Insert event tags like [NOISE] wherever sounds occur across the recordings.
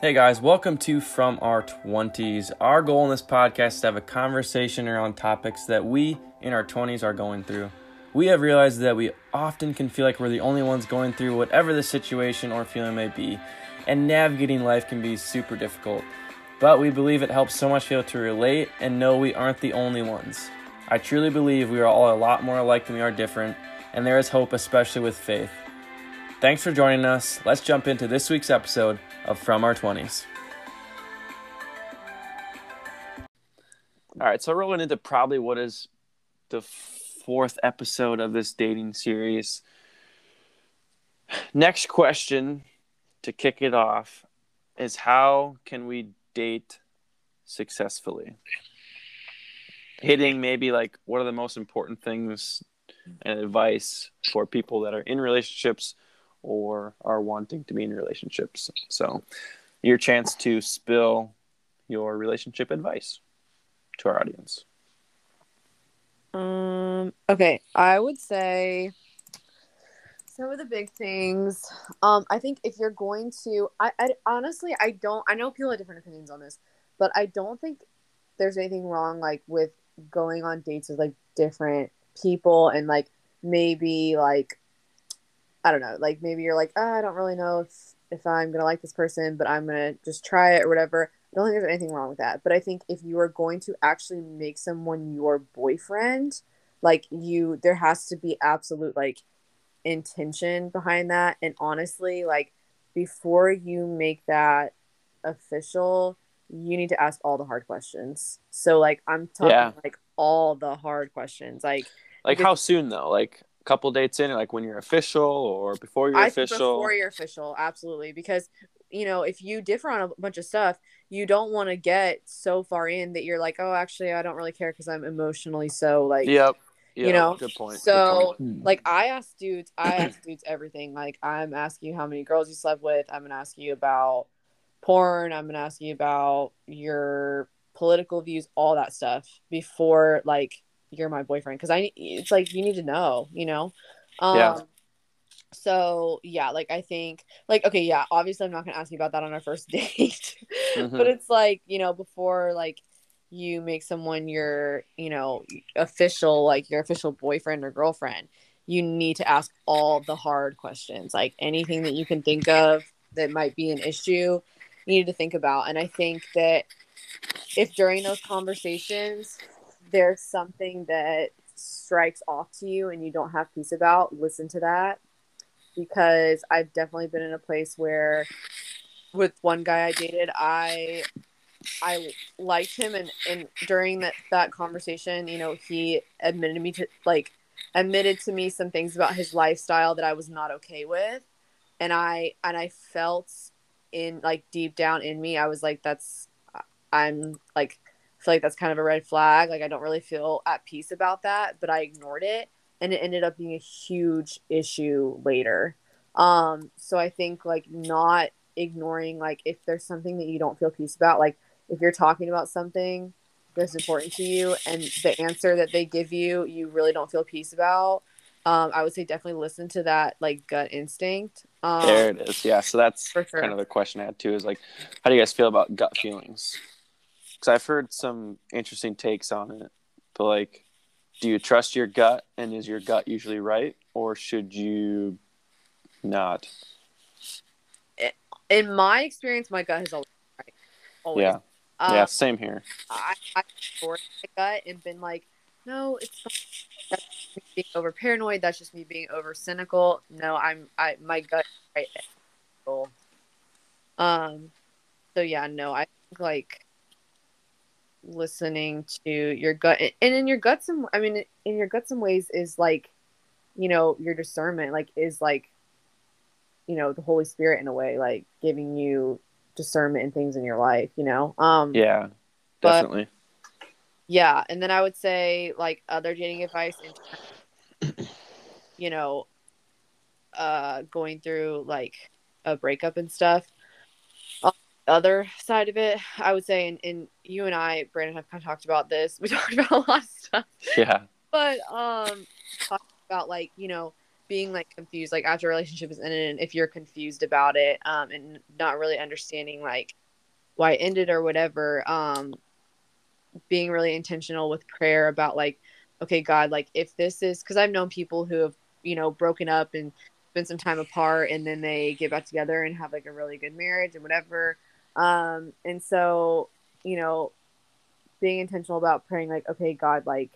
Hey guys, welcome to From Our 20s. Our goal in this podcast is to have a conversation around topics that we in our 20s are going through. We have realized that we often can feel like we're the only ones going through whatever the situation or feeling may be, and navigating life can be super difficult. But we believe it helps so much able to relate and know we aren't the only ones. I truly believe we are all a lot more alike than we are different, and there is hope, especially with faith. Thanks for joining us. Let's jump into this week's episode of From Our 20s. All right, so rolling into probably what is the fourth episode of this dating series. Next question to kick it off is how can we date successfully? Hitting maybe like what are the most important things and advice for people that are in relationships or are wanting to be in relationships. So, your chance to spill your relationship advice to our audience. Um. Okay, I would say some of the big things. Um, I think if you're going to, I, I honestly, I don't. I know people have different opinions on this, but I don't think there's anything wrong like with going on dates with like different people and like maybe like I don't know, like maybe you're like, oh, I don't really know if if I'm gonna like this person, but I'm gonna just try it or whatever. I don't think there's anything wrong with that. But I think if you are going to actually make someone your boyfriend, like you, there has to be absolute like intention behind that. And honestly, like before you make that official, you need to ask all the hard questions. So like I'm talking yeah. like all the hard questions, like like how soon though? Like couple dates in, like when you're official or before you're I official? Before you're official, absolutely. Because you know, if you differ on a bunch of stuff, you don't want to get so far in that you're like, oh, actually, I don't really care because I'm emotionally so like. Yep. Yep. You know, good point. So, good point. Hmm. like, I ask dudes, I ask dudes everything. Like, I'm asking you how many girls you slept with. I'm gonna ask you about porn. I'm gonna ask you about your political views, all that stuff before like you're my boyfriend because I it's like you need to know, you know. Um, yeah. So yeah, like I think like okay, yeah, obviously I'm not gonna ask you about that on our first [LAUGHS] date, mm-hmm. but it's like you know before like you make someone your you know official like your official boyfriend or girlfriend, you need to ask all the hard questions, like anything that you can think of that might be an issue, you need to think about. And I think that if during those conversations there's something that strikes off to you and you don't have peace about, listen to that. Because I've definitely been in a place where with one guy I dated, I I liked him and, and during that, that conversation, you know, he admitted me to like admitted to me some things about his lifestyle that I was not okay with. And I and I felt in like deep down in me, I was like, that's I'm like feel like that's kind of a red flag. Like I don't really feel at peace about that, but I ignored it and it ended up being a huge issue later. Um, so I think like not ignoring like if there's something that you don't feel peace about, like if you're talking about something that's important to you and the answer that they give you you really don't feel peace about, um, I would say definitely listen to that like gut instinct. Um, there it is. Yeah. So that's sure. kind of the question I had too is like, how do you guys feel about gut feelings? Because I've heard some interesting takes on it. But like, do you trust your gut, and is your gut usually right, or should you not? In my experience, my gut has always right. Always. Yeah. Um, yeah. Same here. I I my gut and been like, no, it's not. That's me being over paranoid. That's just me being over cynical. No, I'm I my gut right. Um. So yeah, no, I think like listening to your gut and in your gut some i mean in your gut some ways is like you know your discernment like is like you know the holy spirit in a way like giving you discernment and things in your life you know? Um yeah definitely. Yeah and then i would say like other dating advice you know uh going through like a breakup and stuff other side of it, I would say, and, and you and I, Brandon, have kind of talked about this. [LAUGHS] We talked about a lot of stuff. Yeah. But um, about like you know being like confused like after a relationship is ended and if you're confused about it um and not really understanding like why it ended or whatever um being really intentional with prayer about like okay god like if this is because i've known people who have you know broken up and spent some time apart and then they get back together and have like a really good marriage and whatever um and so you know being intentional about praying like okay god like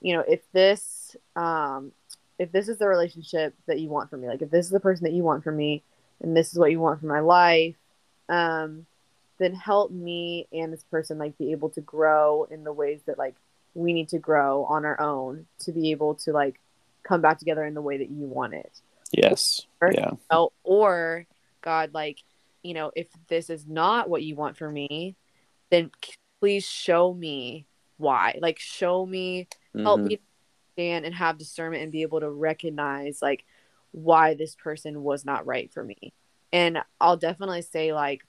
you know if this um if this is the relationship that you want for me like if this is the person that you want for me and this is what you want for my life um then help me and this person like be able to grow in the ways that like we need to grow on our own to be able to like come back together in the way that you want it Yes. Or- Yeah. or God, like, you know, if this is not what you want for me, then please show me why. Like, show me, help Mhm. me understand and have discernment and be able to recognize like why this person was not right for me. And I'll definitely say like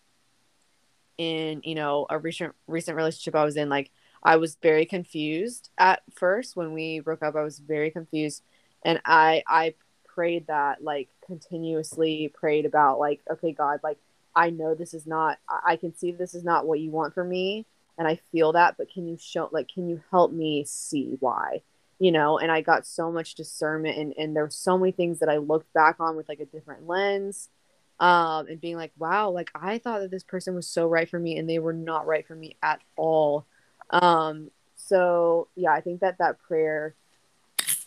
in, you know, a recent recent relationship I was in, like I was very confused at first when we broke up. I was very confused and I I prayed that like continuously prayed about like okay god like i know this is not i can see this is not what you want for me and i feel that but can you show like can you help me see why? You know and i got so much discernment and and there were so many things that i looked back on with like a different lens um and being like wow like i thought that this person was so right for me and they were not right for me at all. Um so yeah i think that that prayer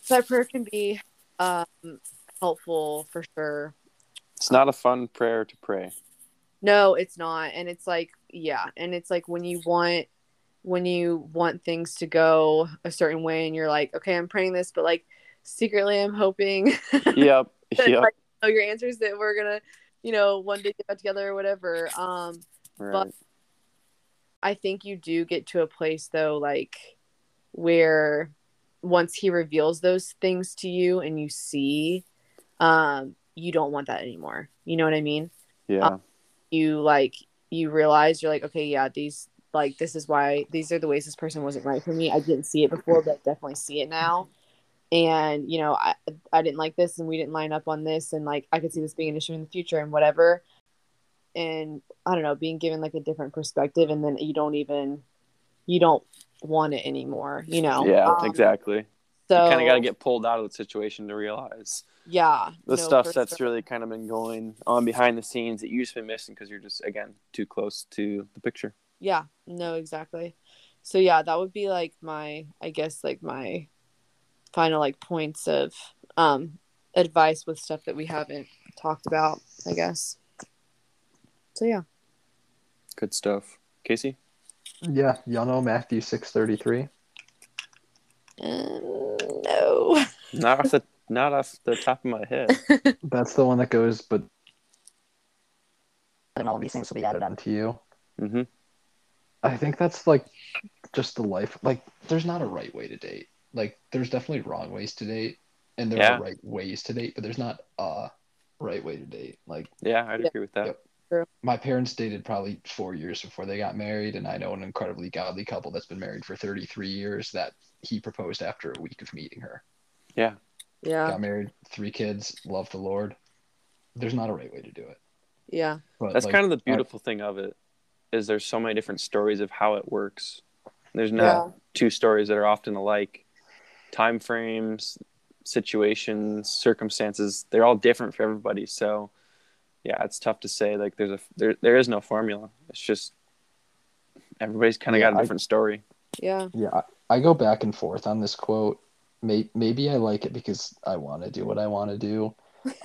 that prayer can be um helpful for sure. It's not a fun prayer to pray. No it's not and it's like yeah and it's like when you want when you want things to go a certain way and you're like okay i'm praying this but like secretly i'm hoping [LAUGHS] Yep. [LAUGHS] that Yep. like know your answers that we're gonna you know one day get together or whatever um Right. I think you do get to a place though, like where once he reveals those things to you and you see, um, you don't want that anymore. You know what I mean? Yeah. You like you realize you're like, okay, yeah, these like this is why these are the ways this person wasn't right for me. I didn't see it before, but I definitely see it now. And you know, I I didn't like this, and we didn't line up on this, and like I could see this being an issue in the future, and whatever. And I don't know, being given like a different perspective, and then you don't even you don't want it anymore. You know? yeah. Um, exactly. So you kind of got to get pulled out of the situation to realize yeah the no, stuff that's sure. really kind of been going on behind the scenes that you've just been missing because you're just again too close to the picture. yeah no exactly so yeah that would be like my i guess like my final like points of um advice with stuff that we haven't talked about i guess so yeah Good stuff. Casey? Yeah, y'all know Matthew six thirty three. um, no Not off the [LAUGHS] not off the top of my head. That's the one that goes, but and all of these things will be added on. to you. hmm I think that's like just the life. Like, there's not a right way to date. Like, there's definitely wrong ways to date, and there Yeah. are right ways to date, but there's not a right way to date. Like, Yeah, I'd Yeah. agree with that. Yep. my parents dated probably four years before they got married, and I know an incredibly godly couple that's been married for 33 years that he proposed after a week of meeting her. Yeah. yeah Got married, three kids, love the Lord. There's not a right way to do it. yeah But That's like, kind of the I- beautiful thing of it is there's so many different stories of how it works. There's not Yeah. two stories that are often alike. Time frames, situations, circumstances, they're all different for everybody. So yeah, it's tough to say like there's a there there is no formula. It's just everybody's kind of Yeah, got a different story. yeah Yeah, I, I go back and forth on this quote. May, maybe I like it because I want to do what I want to do.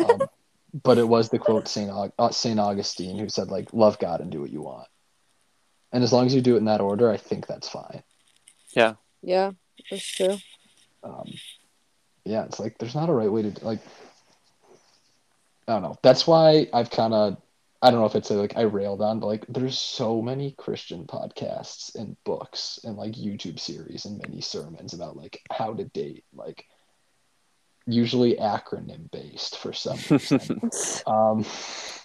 Um, [LAUGHS] but it was the quote Saint Aug- uh, Saint Augustine who said like love God and do what you want. And as long as you do it in that order, I think that's fine. Yeah. Yeah that's true Um, yeah, it's like there's not a right way to like. I don't know. That's why I've kind of I don't know if it's a, like I railed on, but like there's so many Christian podcasts and books and like YouTube series and many sermons about like how to date, like usually acronym based for some [LAUGHS] reason. um,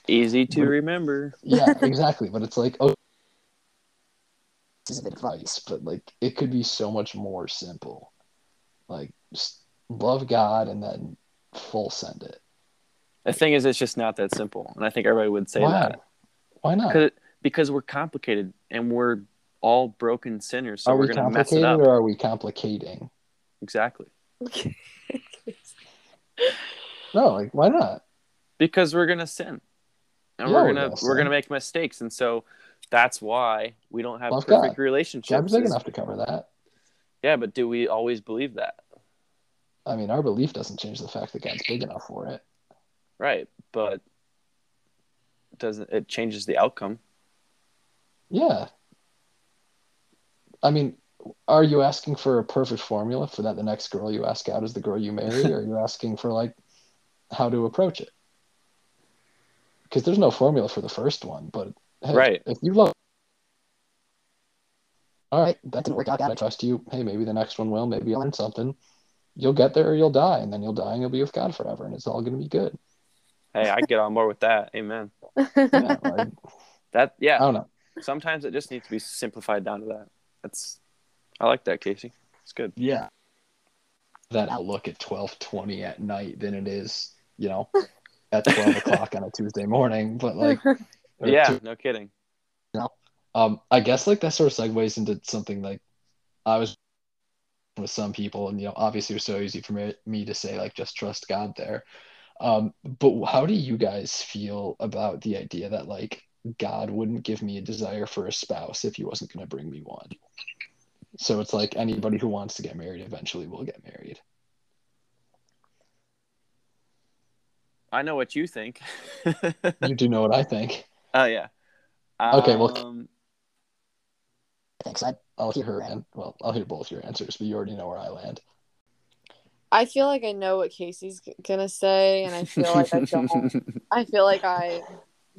Easy to But- remember. yeah, [LAUGHS] exactly. But it's like oh, This is the advice, but like it could be so much more simple. Like just love God and then full send it. The thing is, it's just not that simple, and I think everybody would say Why? that Why not? because because we're complicated and we're all broken sinners, so are we're we gonna mess it up. or are we complicating? Exactly, [LAUGHS] No, like why not? because we're gonna sin, and Yeah, we're we're gonna gonna we're gonna make mistakes, and so that's why we don't have Love perfect God. relationships. God's big enough to cover that. Yeah, but do we always believe that? I mean, our belief doesn't change the fact that God's big enough for it. Right, but doesn't it changes the outcome? Yeah. I mean, are you asking for a perfect formula for that the next girl you ask out is the girl you marry, or are you asking for like how to approach it? Because there's no formula for the first one, but hey, Right. if you love, all right, that didn't work out. I trust you. Hey, maybe the next one will. Maybe you'll learn something. You'll get there, or you'll die, and then you'll die, and you'll be with God forever, and it's all going to be good. Hey, I get on board with that. Amen. Yeah, [LAUGHS] like, That I yeah. don't know. Sometimes it just needs to be simplified down to that. That's I like that, Casey. It's good. Yeah. That outlook at twelve twenty at night than it is, you know, at twelve [LAUGHS] o'clock on a Tuesday morning. But like, [LAUGHS] Yeah, two- no kidding. No. Um, I guess like that sort of segues into something like I was with some people, and you know, obviously it was so easy for me, me to say like just trust God there. Um, but how do you guys feel about the idea that like God wouldn't give me a desire for a spouse if He wasn't going to bring me one? So it's like anybody who wants to get married eventually will get married. I know what you think. [LAUGHS] You do know what I think. oh yeah. Okay, well- Um, Thanks. I, I'll hear her and well, I'll hear both your answers, but you already know where I land. I feel like I know what Casey's g- gonna say, and I feel like I don't. [LAUGHS] I feel like I.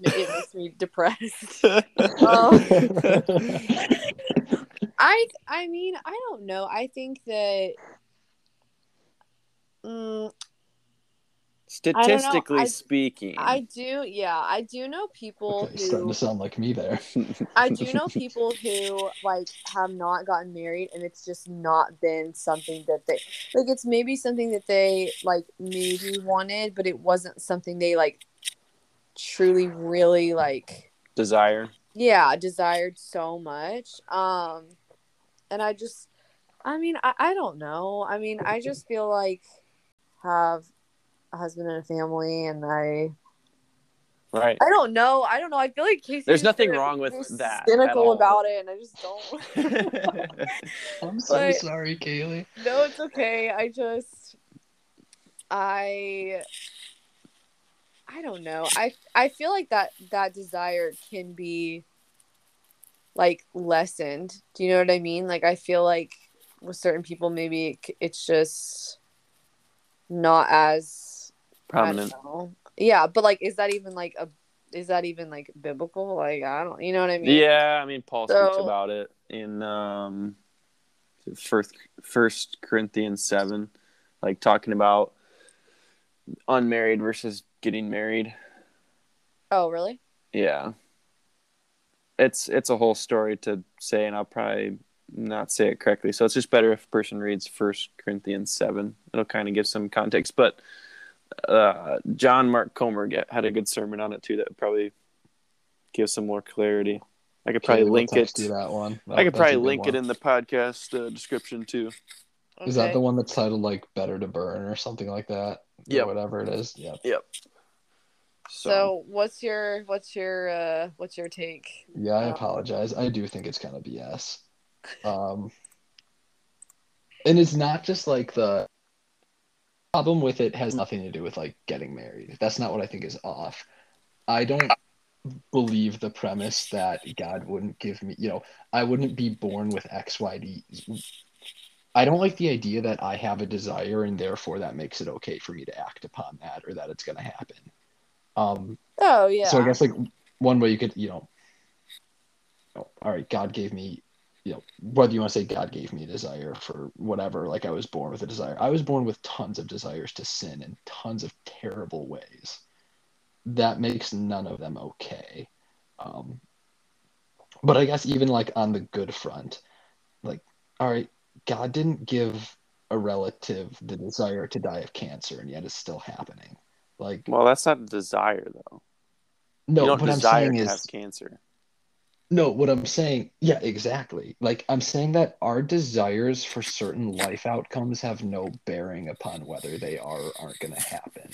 It makes me depressed. [LAUGHS] Um, [LAUGHS] I I mean I don't know. I think that. Mm, Statistically I- speaking, I do, yeah, I do know people Okay, starting to sound like me there. [LAUGHS] I do know [LAUGHS] people who like have not gotten married and it's just not been something that they like it's maybe something that they like maybe wanted but it wasn't something they like truly really like desire. yeah desired so much um and I just I mean I, I don't know I mean I just feel like have a husband and a family and I Right. I don't know. I don't know. I feel like Casey. There's nothing gonna wrong with that at Cynical about it, and I just don't. [LAUGHS] [LAUGHS] I'm so But- sorry, Kaylee. no, it's okay. I just, I, I don't know. I I feel like that that desire can be, like lessened. Do you know what I mean? Like I feel like with certain people, maybe it's just not as I don't Prominent. Yeah, but like, is that even like a? Is that even like biblical? Like I don't. You know what I mean? Yeah, I mean Paul speaks about it in um first first Corinthians seven, like talking about unmarried versus getting married. Oh, really? Yeah. It's it's a whole story to say and I'll probably not say it correctly. So it's just better if a person reads first Corinthians seven. It'll kind of give some context. But uh, John Mark Comer get, had a good sermon on it too that would probably give some more clarity. I could probably Kaylee will link it. text you that one. I could probably good link it in the podcast uh, description too. Is that the one that's titled like "Better to Burn" or something like that? Yeah, whatever it is. Yeah. Yep. So, So, what's your what's your uh what's your take? Yeah, I Um, apologize. I do think it's kind of BS. Um, and it's not just like the problem with it has nothing to do with like getting married. That's not what I think is off. I don't believe the premise that God wouldn't give me, you know, I wouldn't be born with X, Y, D. I don't like the idea that I have a desire and therefore that makes it okay for me to act upon that or that it's going to happen. Um, Oh yeah. so I guess like one way you could, you know, oh, all right, God gave me, you know, whether you want to say God gave me a desire for whatever, like I was born with a desire. I was born with tons of desires to sin in tons of terrible ways. That makes none of them okay. Um, but I guess even like on the good front, like, all right, God didn't give a relative the desire to die of cancer, and yet it's still happening. Like, Well, that's not a desire though. no, you don't what I'm saying to is have cancer. No, what I'm saying, yeah, exactly. Like I'm saying that our desires for certain life outcomes have no bearing upon whether they are or aren't going to happen.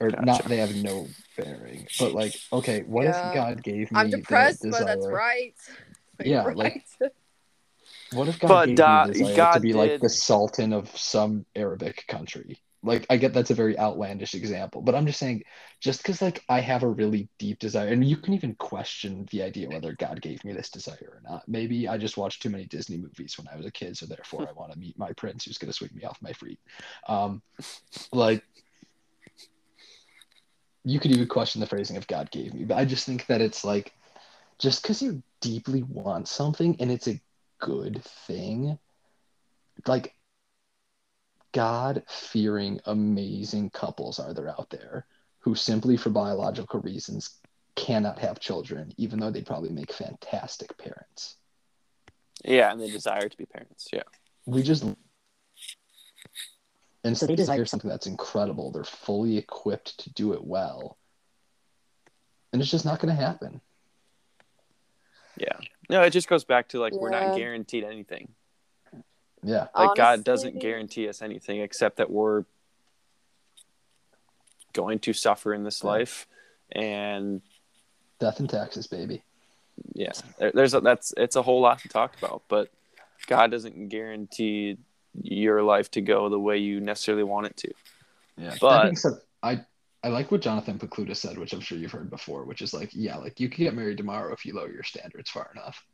Or not they have no bearing. But like, okay, what Yeah. if God gave me I'm the depressed, but that's desire- right. [LAUGHS] Yeah, You're like- right. [LAUGHS] What if God But gave Da- me the uh, desire to God be like the sultan of some Arabic country? Like I get that's a very outlandish example, but I'm just saying just because like I have a really deep desire, and you can even question the idea whether God gave me this desire or not. Maybe I just watched too many Disney movies when I was a kid, so therefore I want to meet my prince who's gonna sweep me off my feet. Um, like you could even question the phrasing of God gave me, but I just think that it's like just because you deeply want something and it's a good thing, like God fearing amazing couples are there out there who simply for biological reasons cannot have children, even though they probably make fantastic parents. Yeah, and they desire to be parents. Yeah. We just and so they desire something that's incredible. They're fully equipped to do it well. And it's just not going to happen. Yeah. No, it just goes back to like we're not guaranteed anything. Yeah. Like God doesn't guarantee us anything except that we're going to suffer in this Yeah. life and Death and taxes, baby. yeah, there, there's a, that's it's a whole lot to talk about, but God doesn't guarantee your life to go the way you necessarily want it to. Yeah. But- that said, I I like what Jonathan Pokluda said, which I'm sure you've heard before, which is like, yeah, like you can get married tomorrow if you lower your standards far enough.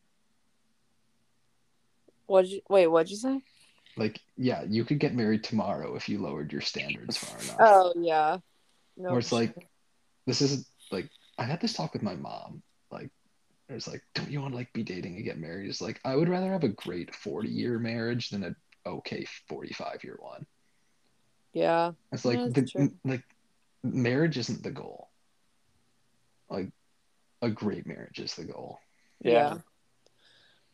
What'd you wait? What'd you say? Like, yeah, you could get married tomorrow if you lowered your standards far enough. Oh yeah. No. Where it's like, this isn't like I had this talk with my mom. Like, it's like, don't you want to like be dating and get married? It's like I would rather have a great 40 year marriage than a okay 45 year one. yeah. It's like Yeah, the that's true. like marriage isn't the goal. Like a great marriage is the goal. Yeah. Yeah.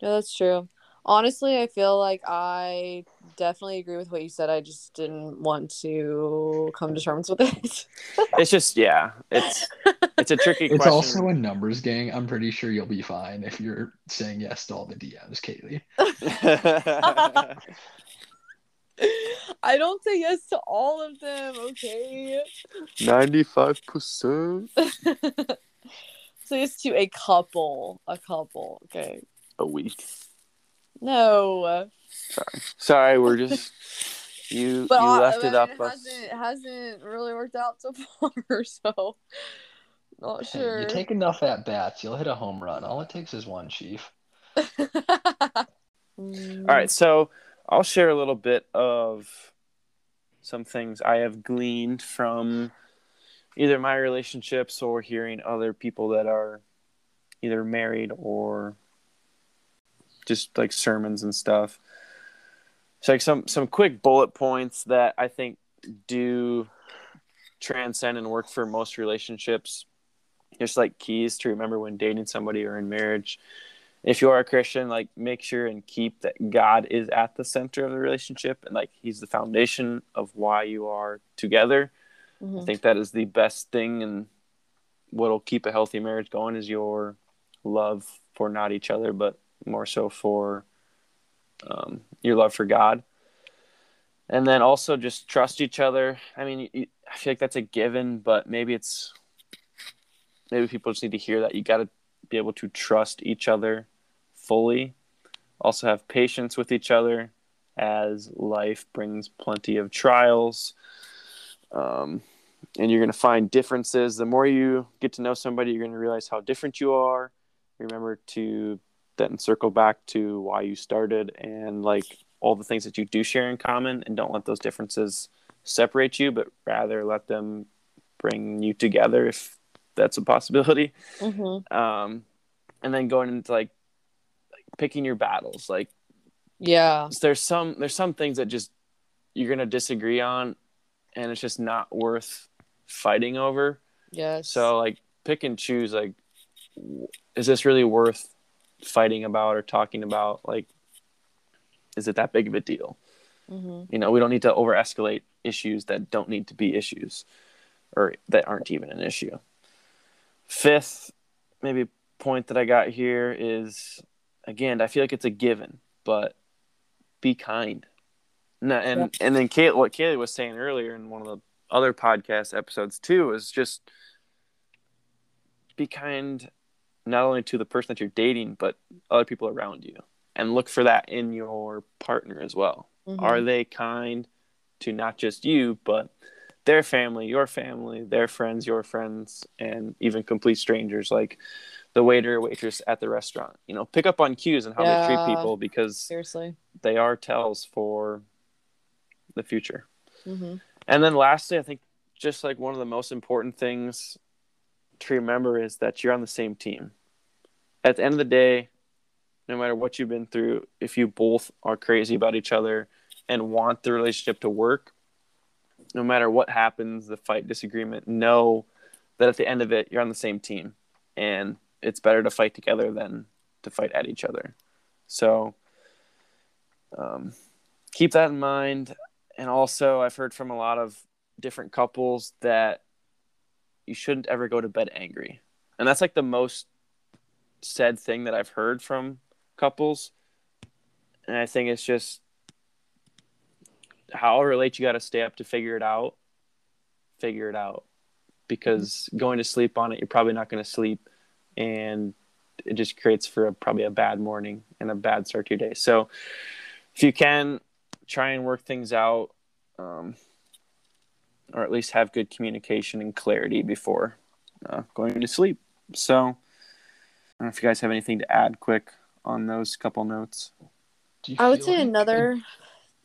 No, that's true. Honestly, I feel like I definitely agree with what you said. I just didn't want to come to terms with it. [LAUGHS] It's just yeah, it's it's a tricky It's question. also a numbers gang. I'm pretty sure you'll be fine if you're saying yes to all the DMs, Kaylee. [LAUGHS] [LAUGHS] I don't say yes to all of them, okay? Ninety-five percent so yes to a couple. A couple, okay? a week. No. Sorry, sorry, we're just you. [LAUGHS] But you uh, left I it up it hasn't, it hasn't really worked out so [LAUGHS] far, so not sure. you take enough at bats, you'll hit a home run. All it takes is one, Chief. [LAUGHS] All right, so I'll share a little bit of some things I have gleaned from either my relationships or hearing other people that are either married or just like sermons and stuff. So like some some quick bullet points that I think do transcend and work for most relationships. Just like keys to remember when dating somebody or in marriage if you are a Christian, like make sure and keep that God is at the center of the relationship and like He's the foundation of why you are together. I Mhm. think that is the best thing, and what'll keep a healthy marriage going is your love for not each other, but more so for um, your love for God. And then also just trust each other. I mean, I feel like that's a given, but maybe it's maybe people just need to hear that you got to be able to trust each other fully. Also, have patience with each other as life brings plenty of trials. Um, and you're going to find differences. The more you get to know somebody, you're going to realize how different you are. Remember to then circle back to why you started and like all the things that you do share in common, and don't let those differences separate you, but rather let them bring you together if that's a possibility Mhm. um, and then going into like, like picking your battles. Like Yeah. there's some there's some things that just you're gonna disagree on, and it's just not worth fighting over. Yes. So like pick and choose. Like, is this really worth fighting about or talking about? Like, is it that big of a deal? Mhm. You know, we don't need to over escalate issues that don't need to be issues or that aren't even an issue. Fifth, maybe point that I got here is again, I feel like it's a given, but be kind. No, and and then Kate, what Kaylee was saying earlier in one of the other podcast episodes too is just be kind not only to the person that you're dating, but other people around you, and look for that in your partner as well. Mhm. Are they kind to not just you, but their family, your family, their friends, your friends, and even complete strangers like the waiter waitress at the restaurant? You know, pick up on cues and how they treat people because seriously? they are tells for the future. hmm And then lastly, I think just like one of the most important things to remember is that you're on the same team. At the end of the day, no matter what you've been through, if you both are crazy about each other and want the relationship to work, no matter what happens, the fight, disagreement, know that at the end of it, you're on the same team. And it's better to fight together than to fight at each other. So um, keep that in mind and also I've heard from a lot of different couples that you shouldn't ever go to bed angry. And that's like the most said thing that I've heard from couples. And I think it's just however late you got to stay up to figure it out, figure it out. Because going to sleep on it, you're probably not going to sleep. And it just creates for a, probably a bad morning and a bad start to your day. So if you can, try and work things out, um, or at least have good communication and clarity before uh, going to sleep. So, I don't know if you guys have anything to add quick on those couple notes. Do you I would say like- another.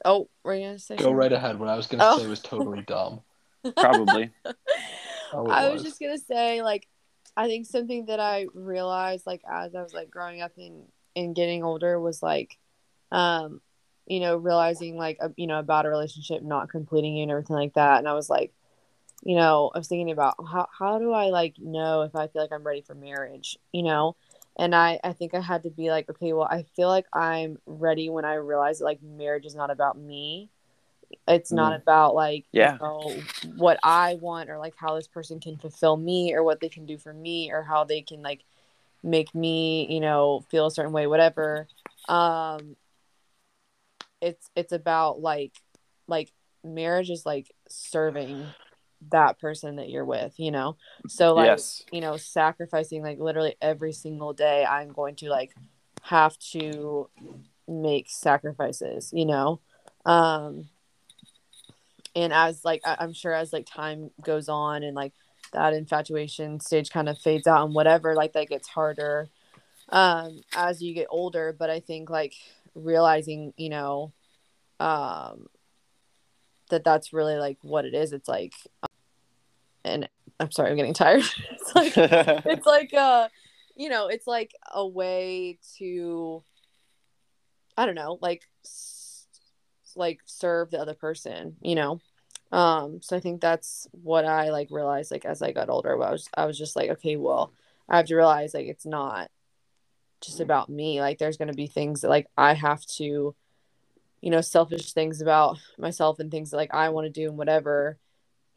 Oh, were you gonna say? Go something? right ahead. What I was gonna Oh. say was totally dumb. [LAUGHS] Probably. [LAUGHS] Oh, it I was just gonna say, like, I think something that I realized, like, as I was like growing up and and getting older, was like, um, you know, realizing like, a, you know, about a relationship not completing you and everything like that, and I was like, you know, I was thinking about how how do I like know if I feel like I'm ready for marriage, you know, and I I think I had to be like, okay, well, I feel like I'm ready when I realize that like marriage is not about me. It's not about like Yeah. you know, what I want or like how this person can fulfill me or what they can do for me or how they can like make me, you know, feel a certain way, whatever. Um it's it's about like like marriage is like serving that person that you're with, you know. So like yes. you know, sacrificing like literally every single day I'm going to like have to make sacrifices, you know. Um and as like I- I'm sure as like time goes on and like that infatuation stage kind of fades out and whatever, like that gets harder um as you get older, but I think like realizing, you know, um that that's really like what it is. It's like and I'm sorry, I'm getting tired. [LAUGHS] it's like [LAUGHS] it's like uh you know it's like a way to i don't know like s- like serve the other person you know um so i think that's what i like realized like as i got older I was i was just like okay well i have to realize like it's not just about me like there's going to be things that like i have to you know selfish things about myself and things that, like i want to do and whatever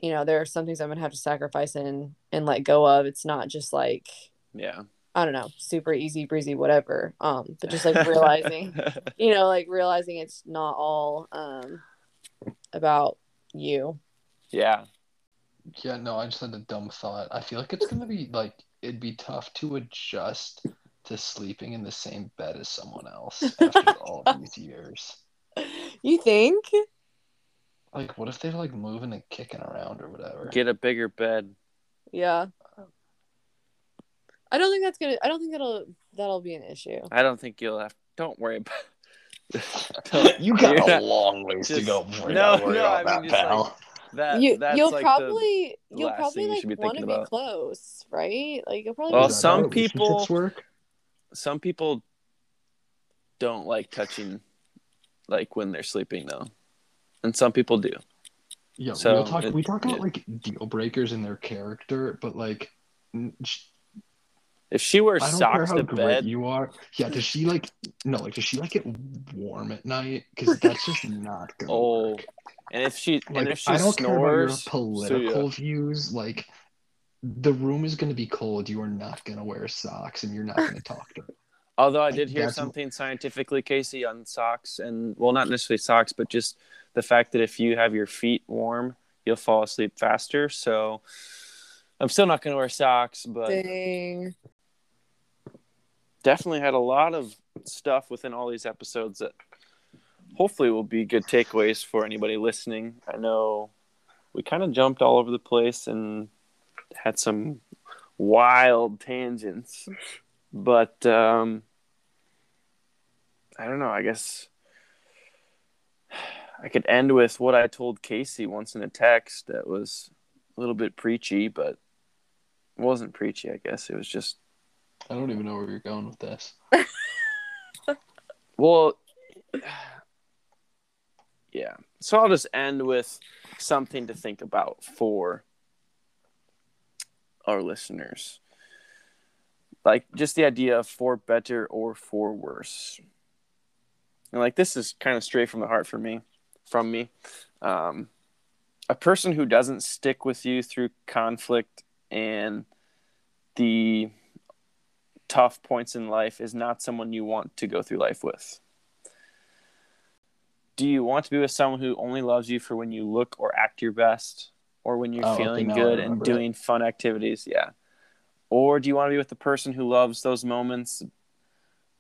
you know there are some things i'm going to have to sacrifice and and let go of it's not just like yeah. I don't know, super easy breezy, whatever. Um, but just like realizing, [LAUGHS] you know, like realizing it's not all um about you. yeah. Yeah, no, I just had a dumb thought. I feel like it's gonna be like it'd be tough to adjust to sleeping in the same bed as someone else after all of these years. [LAUGHS] You think? Like, what if they're like moving and kicking around or whatever? Get a bigger bed. Yeah. I don't think that's gonna. I don't think that'll that'll be an issue. I don't think you'll have. Don't worry about. [LAUGHS] don't- you got you're a not- long ways to go before you no, worry no, about I that, mean, just, pal. like, that, you that's you'll like probably you'll probably you like should be want to be close, right? Like you'll probably. Well, be Is that how some people- work. Some people don't like touching like when they're sleeping though and some people do Yeah, So, we'll talk. it- we talk about it- like deal breakers in their character, but like, If she wears I don't care socks to bed, you are. Yeah, does she like no? Like, does she like it warm at night? Because that's just [LAUGHS] not gonna oh, work. and if she Like, and if she I don't care about your snores, so political yeah. views. Like, the room is gonna be cold. You are not gonna wear socks, and you're not gonna [LAUGHS] talk to her. Although I did hear That's- something scientifically, Casey, on socks, and well, not necessarily socks, but just the fact that if you have your feet warm, you'll fall asleep faster. So I'm still not going to wear socks, but Dang. definitely had a lot of stuff within all these episodes that hopefully will be good takeaways for anybody listening. I know we kind of jumped all over the place and had some wild tangents, but um, I don't know. I guess I could end with what I told Casey once in a text that was a little bit preachy, but wasn't preachy. I guess it was just I don't even know where you're going with this. [LAUGHS] Well, yeah. So I'll just end with something to think about for our listeners. Like just the idea of for better or for worse. And like this is kind of straight from the heart for me, from me. Um, a person who doesn't stick with you through conflict and the tough points in life is not someone you want to go through life with. Do you want to be with someone who only loves you for when you look or act your best or when you're Oh, feeling I good and doing fun activities? Yeah. Or do you want to be with the person who loves those moments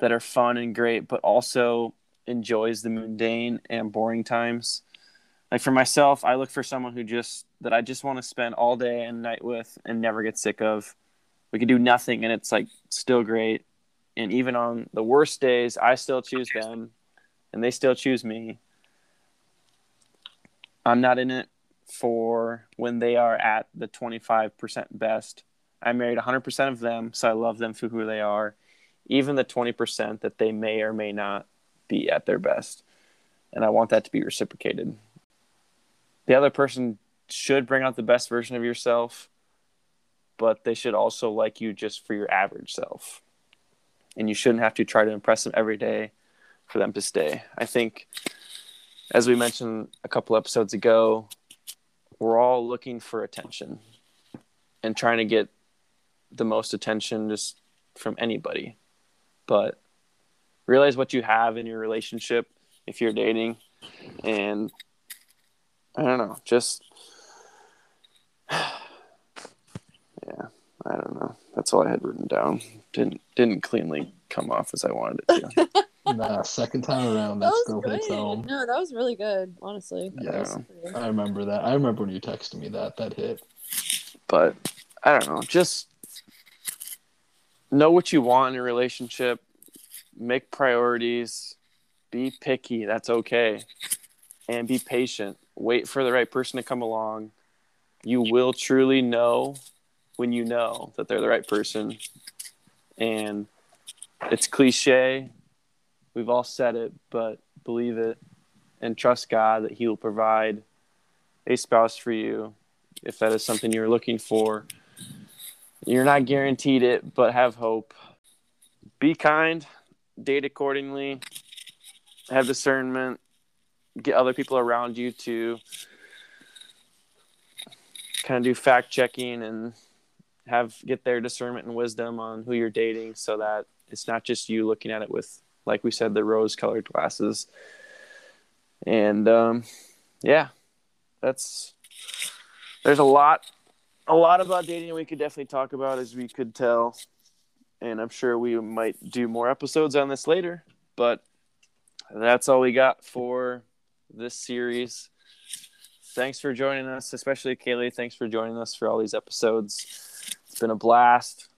that are fun and great, but also enjoys the mundane and boring times? Like for myself, I look for someone who just that I just want to spend all day and night with and never get sick of. We can do nothing and it's like still great. And even on the worst days, I still choose them and they still choose me. I'm not in it for when they are at the 25% best. I married 100% of them, so I love them for who they are, even the 20% that they may or may not be at their best. And I want that to be reciprocated. The other person should bring out the best version of yourself, but they should also like you just for your average self. And you shouldn't have to try to impress them every day for them to stay. I think, as we mentioned a couple episodes ago, we're all looking for attention and trying to get the most attention just from anybody. But realize what you have in your relationship if you're dating. And I don't know, just, [SIGHS] yeah, I don't know. That's all I had written down. Didn't didn't cleanly come off as I wanted it to. [LAUGHS] Nah, second time around, That that still good. hits home. No, that was really good, honestly. That Yeah. I remember that. I remember when you texted me that. That hit. but I don't know. Just know what you want in a relationship. Make priorities. Be picky. That's okay. And be patient. Wait for the right person to come along. You will truly know when you know that they're the right person. And it's cliche. We've all said it, but believe it and trust God that He will provide a spouse for you if that is something you're looking for. You're not guaranteed it, but have hope. Be kind, date accordingly, have discernment, get other people around you to kind of do fact checking and have get their discernment and wisdom on who you're dating so that it's not just you looking at it with like we said the rose colored glasses. And um, yeah that's there's a lot a lot about dating we could definitely talk about as we could tell. And i'm sure we might do more episodes on this later but that's all we got for this series. Thanks for joining us especially kaylee. Thanks for joining us for all these episodes. It's been a blast.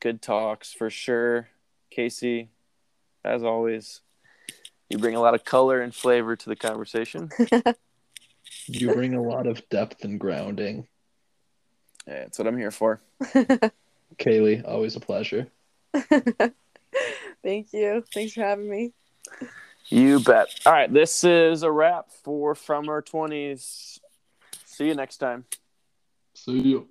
Good talks for sure. Casey as always you bring a lot of color and flavor to the conversation [LAUGHS] You bring a lot of depth and grounding. yeah, that's what i'm here for [LAUGHS] Kaylee, always a pleasure. [LAUGHS] Thank you. Thanks for having me. You bet. All right, this is a wrap for From Our 20s. See you next time. See you.